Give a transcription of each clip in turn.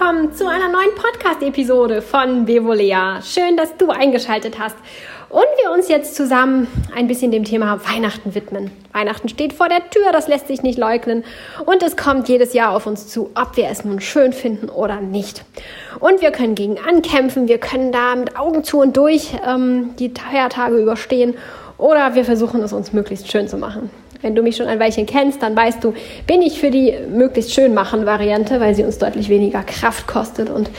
willkommen zu einer neuen Podcast-Episode von Bevolea. Schön, dass du eingeschaltet hast und wir uns jetzt zusammen ein bisschen dem Thema Weihnachten widmen. Weihnachten steht vor der Tür, das lässt sich nicht leugnen und es kommt jedes Jahr auf uns zu, ob wir es nun schön finden oder nicht. Und wir können gegen ankämpfen, wir können da mit Augen zu und durch ähm, die Feiertage überstehen oder wir versuchen es uns möglichst schön zu machen. Wenn du mich schon ein Weilchen kennst, dann weißt du, bin ich für die möglichst schön machen Variante, weil sie uns deutlich weniger Kraft kostet und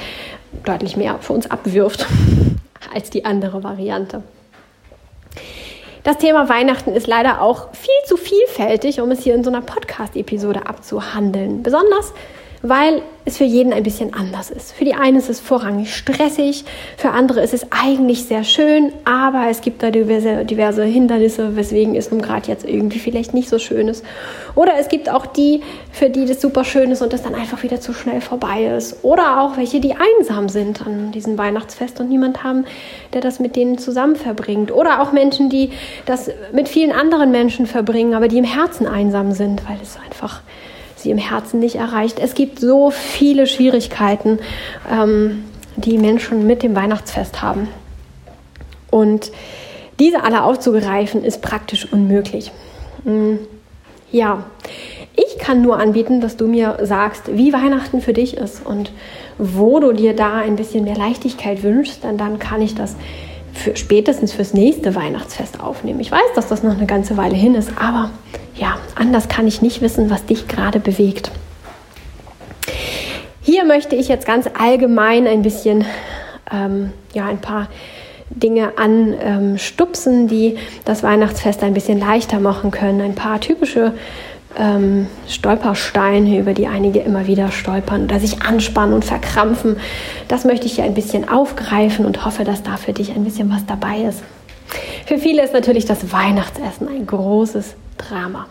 deutlich mehr für uns abwirft als die andere Variante. Das Thema Weihnachten ist leider auch viel zu vielfältig, um es hier in so einer Podcast-Episode abzuhandeln. Besonders weil es für jeden ein bisschen anders ist. Für die einen ist es vorrangig stressig, für andere ist es eigentlich sehr schön, aber es gibt da diverse, diverse Hindernisse, weswegen es nun gerade jetzt irgendwie vielleicht nicht so schön ist. Oder es gibt auch die, für die das super schön ist und das dann einfach wieder zu schnell vorbei ist. Oder auch welche, die einsam sind an diesem Weihnachtsfest und niemand haben, der das mit denen zusammen verbringt. Oder auch Menschen, die das mit vielen anderen Menschen verbringen, aber die im Herzen einsam sind, weil es einfach sie im Herzen nicht erreicht. Es gibt so viele Schwierigkeiten, ähm, die Menschen mit dem Weihnachtsfest haben. Und diese alle aufzugreifen, ist praktisch unmöglich. Hm, ja, ich kann nur anbieten, dass du mir sagst, wie Weihnachten für dich ist und wo du dir da ein bisschen mehr Leichtigkeit wünschst, denn dann kann ich das für spätestens fürs nächste Weihnachtsfest aufnehmen. Ich weiß, dass das noch eine ganze Weile hin ist, aber ja, anders kann ich nicht wissen, was dich gerade bewegt. Hier möchte ich jetzt ganz allgemein ein bisschen, ähm, ja, ein paar Dinge anstupsen, die das Weihnachtsfest ein bisschen leichter machen können. Ein paar typische ähm, Stolpersteine, über die einige immer wieder stolpern oder sich anspannen und verkrampfen. Das möchte ich hier ein bisschen aufgreifen und hoffe, dass da für dich ein bisschen was dabei ist. Für viele ist natürlich das Weihnachtsessen ein großes Drama.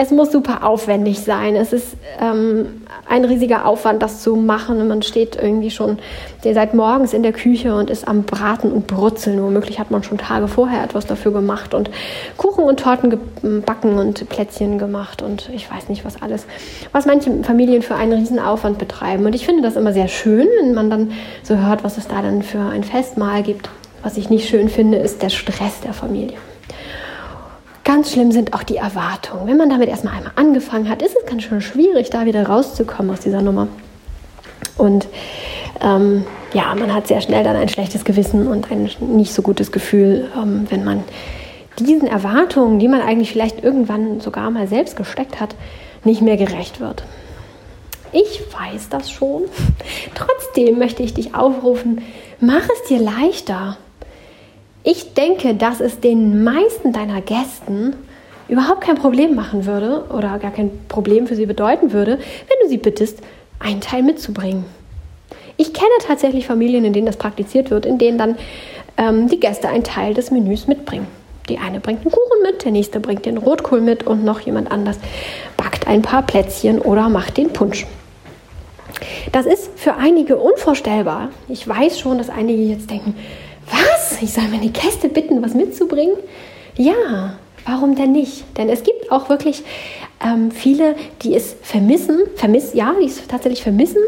Es muss super aufwendig sein. Es ist ähm, ein riesiger Aufwand, das zu machen. Man steht irgendwie schon seit morgens in der Küche und ist am Braten und Brutzeln. Womöglich hat man schon Tage vorher etwas dafür gemacht und Kuchen und Torten gebacken und Plätzchen gemacht und ich weiß nicht was alles. Was manche Familien für einen riesen Aufwand betreiben. Und ich finde das immer sehr schön, wenn man dann so hört, was es da dann für ein Festmahl gibt. Was ich nicht schön finde, ist der Stress der Familie. Ganz schlimm sind auch die Erwartungen. Wenn man damit erstmal einmal angefangen hat, ist es ganz schön schwierig, da wieder rauszukommen aus dieser Nummer. Und ähm, ja, man hat sehr schnell dann ein schlechtes Gewissen und ein nicht so gutes Gefühl, ähm, wenn man diesen Erwartungen, die man eigentlich vielleicht irgendwann sogar mal selbst gesteckt hat, nicht mehr gerecht wird. Ich weiß das schon. Trotzdem möchte ich dich aufrufen, mach es dir leichter. Ich denke, dass es den meisten deiner Gästen überhaupt kein Problem machen würde oder gar kein Problem für sie bedeuten würde, wenn du sie bittest, einen Teil mitzubringen. Ich kenne tatsächlich Familien, in denen das praktiziert wird, in denen dann ähm, die Gäste einen Teil des Menüs mitbringen. Die eine bringt einen Kuchen mit, der nächste bringt den Rotkohl mit und noch jemand anders backt ein paar Plätzchen oder macht den Punsch. Das ist für einige unvorstellbar. Ich weiß schon, dass einige jetzt denken? Ich soll meine Gäste bitten, was mitzubringen? Ja, warum denn nicht? Denn es gibt auch wirklich ähm, viele, die es vermissen, vermiss, ja, die es tatsächlich vermissen,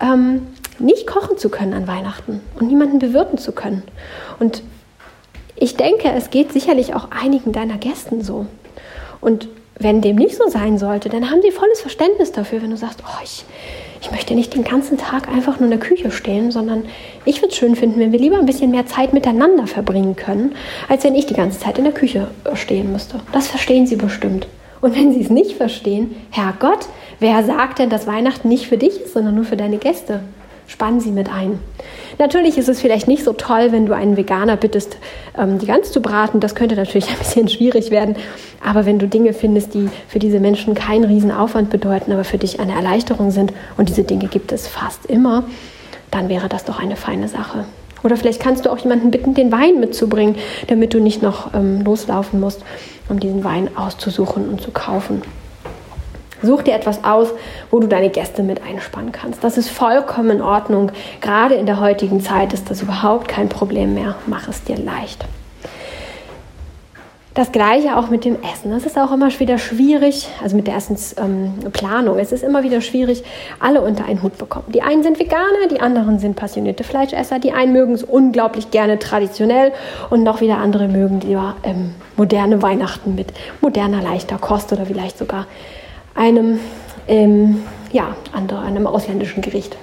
ähm, nicht kochen zu können an Weihnachten und niemanden bewirten zu können. Und ich denke, es geht sicherlich auch einigen deiner Gästen so. Und wenn dem nicht so sein sollte, dann haben sie volles Verständnis dafür, wenn du sagst, oh, ich, ich möchte nicht den ganzen Tag einfach nur in der Küche stehen, sondern ich würde es schön finden, wenn wir lieber ein bisschen mehr Zeit miteinander verbringen können, als wenn ich die ganze Zeit in der Küche stehen müsste. Das verstehen sie bestimmt. Und wenn sie es nicht verstehen, Herrgott, wer sagt denn, dass Weihnachten nicht für dich ist, sondern nur für deine Gäste? Spannen sie mit ein. Natürlich ist es vielleicht nicht so toll, wenn du einen Veganer bittest, ähm, die Gans zu braten. Das könnte natürlich ein bisschen schwierig werden. Aber wenn du Dinge findest, die für diese Menschen keinen Riesenaufwand bedeuten, aber für dich eine Erleichterung sind, und diese Dinge gibt es fast immer, dann wäre das doch eine feine Sache. Oder vielleicht kannst du auch jemanden bitten, den Wein mitzubringen, damit du nicht noch ähm, loslaufen musst, um diesen Wein auszusuchen und zu kaufen. Such dir etwas aus, wo du deine Gäste mit einspannen kannst. Das ist vollkommen in Ordnung. Gerade in der heutigen Zeit ist das überhaupt kein Problem mehr. Mach es dir leicht. Das gleiche auch mit dem Essen. Das ist auch immer wieder schwierig, also mit der Essensplanung. Ähm, es ist immer wieder schwierig, alle unter einen Hut bekommen. Die einen sind Veganer, die anderen sind passionierte Fleischesser, die einen mögen es unglaublich gerne traditionell und noch wieder andere mögen die ähm, moderne Weihnachten mit moderner, leichter Kost oder vielleicht sogar einem, ähm, ja, andere, einem ausländischen Gericht.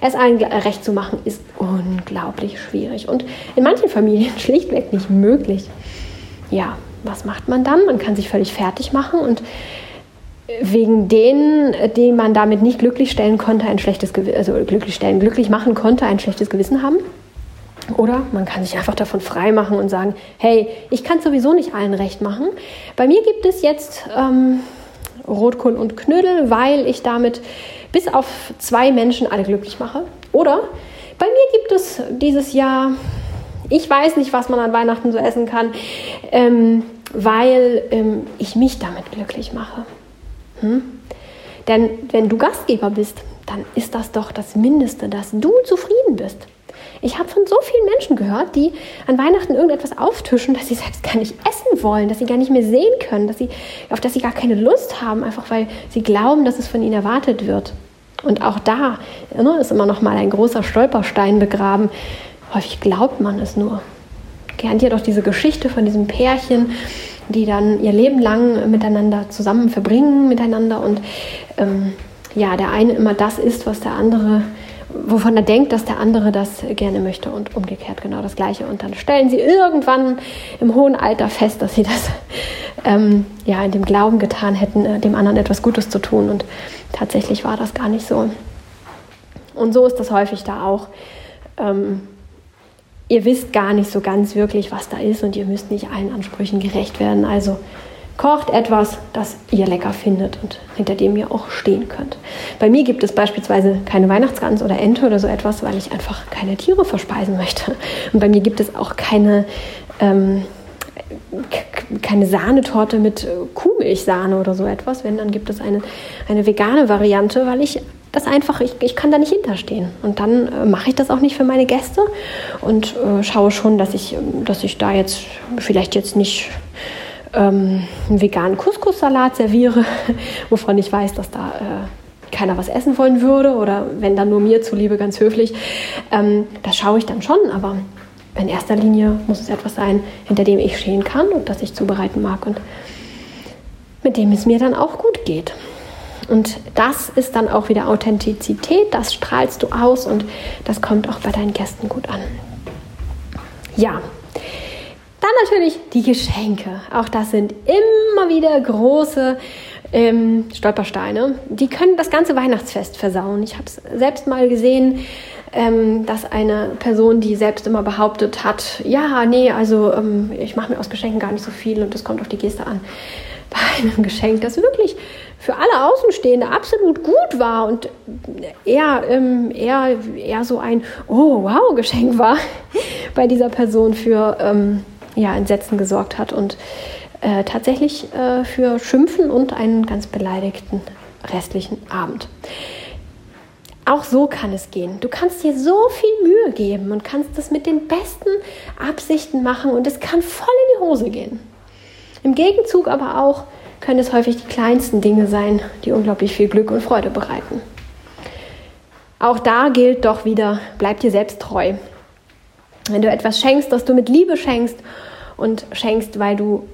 Es allen recht zu machen, ist unglaublich schwierig und in manchen Familien schlichtweg nicht möglich ja, was macht man dann? Man kann sich völlig fertig machen und wegen denen, die man damit nicht glücklich stellen konnte, ein schlechtes Gewissen, also glücklich stellen, glücklich machen konnte, ein schlechtes Gewissen haben. Oder man kann sich einfach davon frei machen und sagen, hey, ich kann sowieso nicht allen recht machen. Bei mir gibt es jetzt ähm, Rotkohl und Knödel, weil ich damit bis auf zwei Menschen alle glücklich mache. Oder bei mir gibt es dieses Jahr ich weiß nicht, was man an Weihnachten so essen kann, ähm, weil ähm, ich mich damit glücklich mache. Hm? Denn wenn du Gastgeber bist, dann ist das doch das Mindeste, dass du zufrieden bist. Ich habe von so vielen Menschen gehört, die an Weihnachten irgendetwas auftischen, das sie selbst gar nicht essen wollen, dass sie gar nicht mehr sehen können, dass sie, auf das sie gar keine Lust haben, einfach weil sie glauben, dass es von ihnen erwartet wird. Und auch da ne, ist immer noch mal ein großer Stolperstein begraben. Häufig glaubt man es nur. Kennt ihr doch diese Geschichte von diesem Pärchen, die dann ihr Leben lang miteinander zusammen verbringen, miteinander und ähm, ja, der eine immer das ist, was der andere, wovon er denkt, dass der andere das gerne möchte und umgekehrt genau das Gleiche. Und dann stellen sie irgendwann im hohen Alter fest, dass sie das ähm, ja in dem Glauben getan hätten, äh, dem anderen etwas Gutes zu tun. Und tatsächlich war das gar nicht so. Und so ist das häufig da auch. Ähm, ihr wisst gar nicht so ganz wirklich, was da ist und ihr müsst nicht allen Ansprüchen gerecht werden. Also kocht etwas, das ihr lecker findet und hinter dem ihr auch stehen könnt. Bei mir gibt es beispielsweise keine Weihnachtsgans oder Ente oder so etwas, weil ich einfach keine Tiere verspeisen möchte. Und bei mir gibt es auch keine, ähm, keine Sahnetorte mit Kuhmilchsahne oder so etwas. Wenn, dann gibt es eine, eine vegane Variante, weil ich das einfach, ich, ich kann da nicht hinterstehen. Und dann äh, mache ich das auch nicht für meine Gäste und äh, schaue schon, dass ich, ähm, dass ich da jetzt vielleicht jetzt nicht ähm, einen veganen Couscous-Salat serviere, wovon ich weiß, dass da äh, keiner was essen wollen würde oder wenn dann nur mir zuliebe ganz höflich. Ähm, das schaue ich dann schon, aber in erster Linie muss es etwas sein, hinter dem ich stehen kann und das ich zubereiten mag und mit dem es mir dann auch gut geht. Und das ist dann auch wieder Authentizität, das strahlst du aus und das kommt auch bei deinen Gästen gut an. Ja, dann natürlich die Geschenke. Auch das sind immer wieder große ähm, Stolpersteine. Die können das ganze Weihnachtsfest versauen. Ich habe es selbst mal gesehen, ähm, dass eine Person, die selbst immer behauptet hat, ja, nee, also ähm, ich mache mir aus Geschenken gar nicht so viel und das kommt auf die Geste an. Bei einem Geschenk, das wirklich für alle Außenstehende absolut gut war und eher, ähm, eher, eher so ein Oh, wow, Geschenk war bei dieser Person für ähm, ja, Entsetzen gesorgt hat und äh, tatsächlich äh, für Schimpfen und einen ganz beleidigten restlichen Abend. Auch so kann es gehen. Du kannst dir so viel Mühe geben und kannst das mit den besten Absichten machen und es kann voll in die Hose gehen. Im Gegenzug aber auch können es häufig die kleinsten Dinge sein, die unglaublich viel Glück und Freude bereiten. Auch da gilt doch wieder, bleib dir selbst treu. Wenn du etwas schenkst, das du mit Liebe schenkst und schenkst, weil du,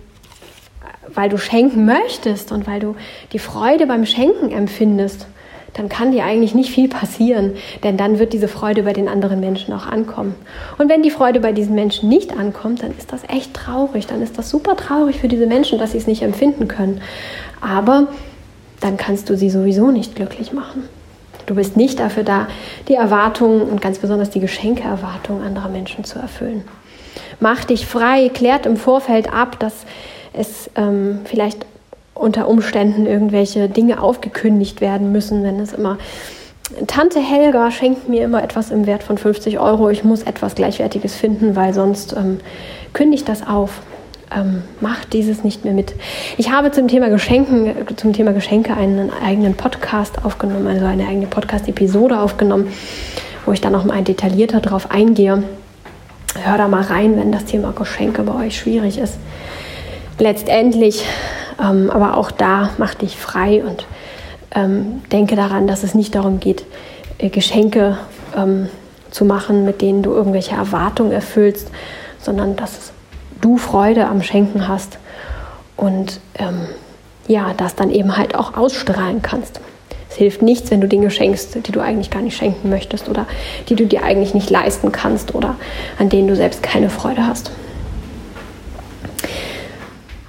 weil du schenken möchtest und weil du die Freude beim Schenken empfindest, dann kann dir eigentlich nicht viel passieren, denn dann wird diese Freude bei den anderen Menschen auch ankommen. Und wenn die Freude bei diesen Menschen nicht ankommt, dann ist das echt traurig, dann ist das super traurig für diese Menschen, dass sie es nicht empfinden können. Aber dann kannst du sie sowieso nicht glücklich machen. Du bist nicht dafür da, die Erwartungen und ganz besonders die Geschenkeerwartungen anderer Menschen zu erfüllen. Mach dich frei, klärt im Vorfeld ab, dass es ähm, vielleicht unter Umständen irgendwelche Dinge aufgekündigt werden müssen, wenn es immer Tante Helga schenkt mir immer etwas im Wert von 50 Euro. Ich muss etwas Gleichwertiges finden, weil sonst ähm, kündigt das auf. Ähm, macht dieses nicht mehr mit. Ich habe zum Thema Geschenken, zum Thema Geschenke einen eigenen Podcast aufgenommen, also eine eigene Podcast-Episode aufgenommen, wo ich dann noch mal detaillierter darauf eingehe. Hör da mal rein, wenn das Thema Geschenke bei euch schwierig ist. letztendlich, ähm, aber auch da mach dich frei und ähm, denke daran, dass es nicht darum geht, äh, Geschenke ähm, zu machen, mit denen du irgendwelche Erwartungen erfüllst, sondern dass du Freude am Schenken hast und ähm, ja, das dann eben halt auch ausstrahlen kannst. Es hilft nichts, wenn du Dinge schenkst, die du eigentlich gar nicht schenken möchtest oder die du dir eigentlich nicht leisten kannst oder an denen du selbst keine Freude hast.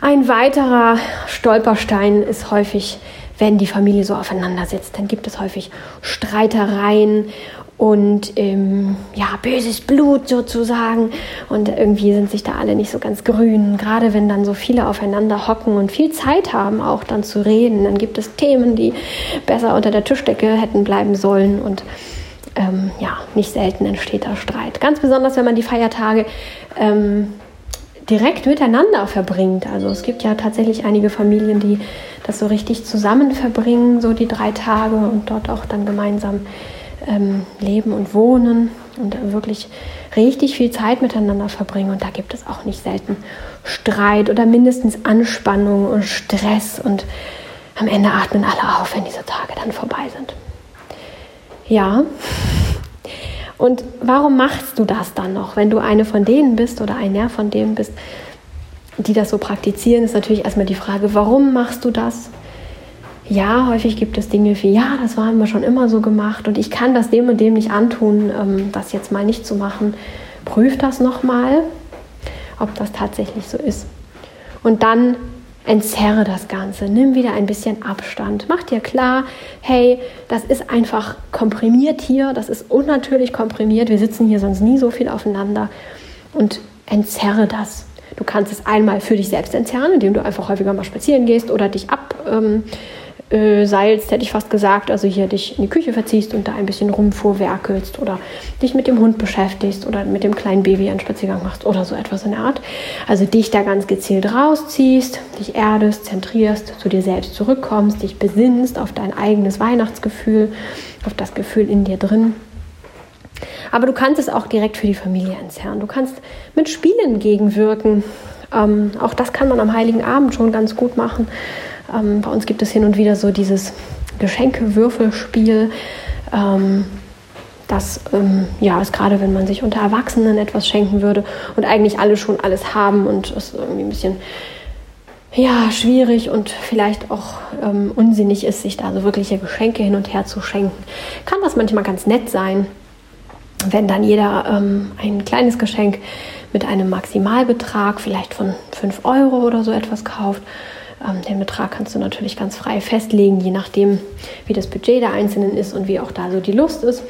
Ein weiterer Stolperstein ist häufig, wenn die Familie so aufeinander sitzt, dann gibt es häufig Streitereien und ähm, ja, böses Blut sozusagen. Und irgendwie sind sich da alle nicht so ganz grün. Gerade wenn dann so viele aufeinander hocken und viel Zeit haben, auch dann zu reden, dann gibt es Themen, die besser unter der Tischdecke hätten bleiben sollen. Und ähm, ja, nicht selten entsteht da Streit. Ganz besonders, wenn man die Feiertage ähm, direkt miteinander verbringt. Also es gibt ja tatsächlich einige Familien, die das so richtig zusammen verbringen, so die drei Tage und dort auch dann gemeinsam ähm, leben und wohnen und wirklich richtig viel Zeit miteinander verbringen. Und da gibt es auch nicht selten Streit oder mindestens Anspannung und Stress. Und am Ende atmen alle auf, wenn diese Tage dann vorbei sind. Ja. Und warum machst du das dann noch, wenn du eine von denen bist oder einer von denen bist, die das so praktizieren, ist natürlich erstmal die Frage, warum machst du das? Ja, häufig gibt es Dinge wie, ja, das haben wir schon immer so gemacht und ich kann das dem und dem nicht antun, ähm, das jetzt mal nicht zu machen. Prüf das nochmal, ob das tatsächlich so ist. Und dann entzerre das Ganze, nimm wieder ein bisschen Abstand, mach dir klar, hey, das ist einfach komprimiert hier, das ist unnatürlich komprimiert, wir sitzen hier sonst nie so viel aufeinander und entzerre das. Du kannst es einmal für dich selbst entzerren, indem du einfach häufiger mal spazieren gehst oder dich ab. Ähm, äh, seilst, hätte ich fast gesagt, also hier dich in die Küche verziehst und da ein bisschen rumfuhrwerkelst oder dich mit dem Hund beschäftigst oder mit dem kleinen Baby einen Spaziergang machst oder so etwas in der Art. Also dich da ganz gezielt rausziehst, dich erdest, zentrierst, zu dir selbst zurückkommst, dich besinnst auf dein eigenes Weihnachtsgefühl, auf das Gefühl in dir drin. Aber du kannst es auch direkt für die Familie entzerren. Du kannst mit Spielen gegenwirken. Ähm, auch das kann man am Heiligen Abend schon ganz gut machen. Ähm, bei uns gibt es hin und wieder so dieses Geschenke-Würfelspiel. Ähm, das ähm, ja, ist gerade, wenn man sich unter Erwachsenen etwas schenken würde und eigentlich alle schon alles haben und es irgendwie ein bisschen ja, schwierig und vielleicht auch ähm, unsinnig ist, sich da so wirkliche Geschenke hin und her zu schenken, kann das manchmal ganz nett sein, wenn dann jeder ähm, ein kleines Geschenk mit einem Maximalbetrag, vielleicht von 5 Euro oder so etwas kauft den Betrag kannst du natürlich ganz frei festlegen, je nachdem, wie das Budget der Einzelnen ist und wie auch da so die Lust ist.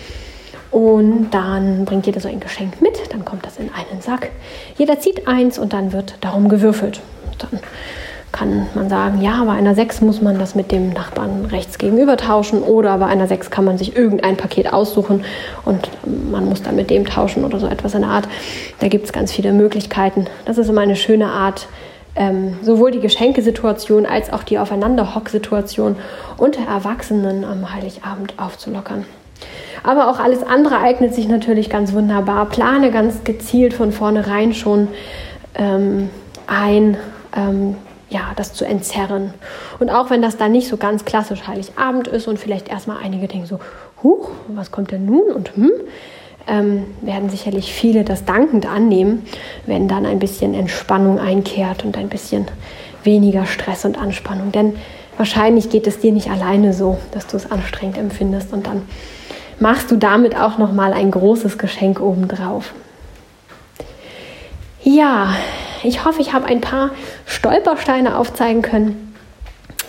Und dann bringt jeder so ein Geschenk mit, dann kommt das in einen Sack. Jeder zieht eins und dann wird darum gewürfelt. Dann kann man sagen, ja, bei einer 6 muss man das mit dem Nachbarn rechts gegenüber tauschen oder bei einer 6 kann man sich irgendein Paket aussuchen und man muss dann mit dem tauschen oder so etwas in der Art. Da gibt es ganz viele Möglichkeiten. Das ist immer eine schöne Art, ähm, sowohl die Geschenkesituation als auch die Aufeinanderhock-Situation unter Erwachsenen am Heiligabend aufzulockern. Aber auch alles andere eignet sich natürlich ganz wunderbar. Plane ganz gezielt von vornherein schon ähm, ein, ähm, ja, das zu entzerren. Und auch wenn das dann nicht so ganz klassisch Heiligabend ist und vielleicht erstmal einige denken so, huch, was kommt denn nun und hm, ähm, werden sicherlich viele das dankend annehmen, wenn dann ein bisschen Entspannung einkehrt und ein bisschen weniger Stress und Anspannung. Denn wahrscheinlich geht es dir nicht alleine so, dass du es anstrengend empfindest und dann machst du damit auch noch mal ein großes Geschenk obendrauf. Ja, ich hoffe, ich habe ein paar Stolpersteine aufzeigen können,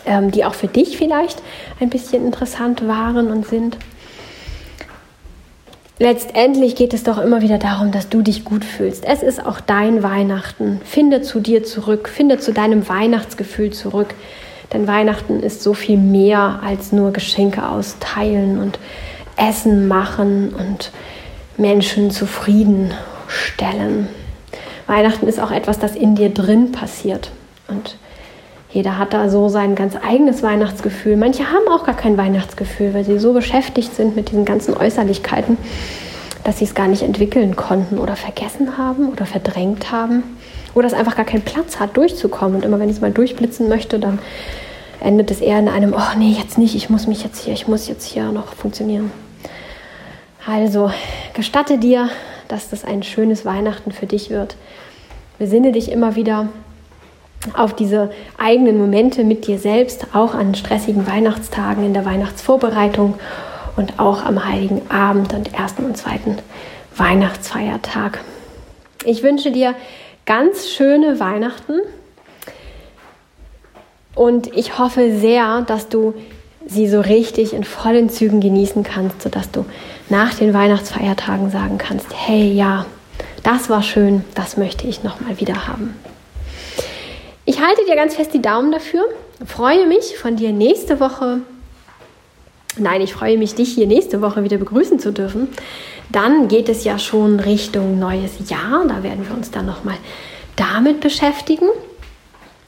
ähm, die auch für dich vielleicht ein bisschen interessant waren und sind letztendlich geht es doch immer wieder darum, dass du dich gut fühlst. Es ist auch dein Weihnachten. Finde zu dir zurück, finde zu deinem Weihnachtsgefühl zurück. Denn Weihnachten ist so viel mehr als nur Geschenke austeilen und Essen machen und Menschen zufriedenstellen. Weihnachten ist auch etwas, das in dir drin passiert. Und jeder hat da so sein ganz eigenes Weihnachtsgefühl. Manche haben auch gar kein Weihnachtsgefühl, weil sie so beschäftigt sind mit diesen ganzen Äußerlichkeiten, dass sie es gar nicht entwickeln konnten oder vergessen haben oder verdrängt haben oder es einfach gar keinen Platz hat, durchzukommen. Und immer wenn es mal durchblitzen möchte, dann endet es eher in einem, oh nee, jetzt nicht, ich muss mich jetzt hier, ich muss jetzt hier noch funktionieren. Also gestatte dir, dass das ein schönes Weihnachten für dich wird. Besinne dich immer wieder auf diese eigenen Momente mit dir selbst, auch an stressigen Weihnachtstagen in der Weihnachtsvorbereitung und auch am heiligen Abend und ersten und zweiten Weihnachtsfeiertag. Ich wünsche dir ganz schöne Weihnachten und ich hoffe sehr, dass du sie so richtig in vollen Zügen genießen kannst, sodass du nach den Weihnachtsfeiertagen sagen kannst, hey ja, das war schön, das möchte ich nochmal wieder haben. Ich halte dir ganz fest die Daumen dafür, freue mich von dir nächste Woche, nein, ich freue mich, dich hier nächste Woche wieder begrüßen zu dürfen. Dann geht es ja schon Richtung neues Jahr, da werden wir uns dann nochmal damit beschäftigen.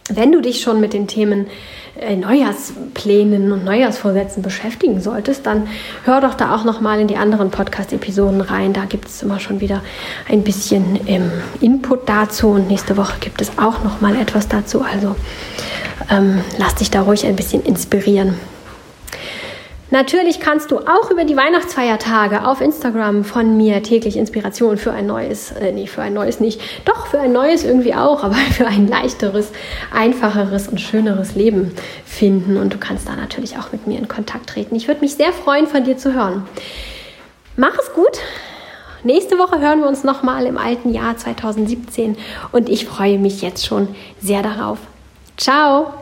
Wenn du dich schon mit den Themen äh, Neujahrsplänen und Neujahrsvorsätzen beschäftigen solltest, dann hör doch da auch noch mal in die anderen Podcast-Episoden rein. Da gibt es immer schon wieder ein bisschen ähm, Input dazu und nächste Woche gibt es auch noch mal etwas dazu. Also ähm, lass dich da ruhig ein bisschen inspirieren. Natürlich kannst du auch über die Weihnachtsfeiertage auf Instagram von mir täglich Inspiration für ein neues, äh, nee, für ein neues nicht, doch für ein neues irgendwie auch, aber für ein leichteres, einfacheres und schöneres Leben finden. Und du kannst da natürlich auch mit mir in Kontakt treten. Ich würde mich sehr freuen, von dir zu hören. Mach es gut. Nächste Woche hören wir uns nochmal im alten Jahr 2017 und ich freue mich jetzt schon sehr darauf. Ciao!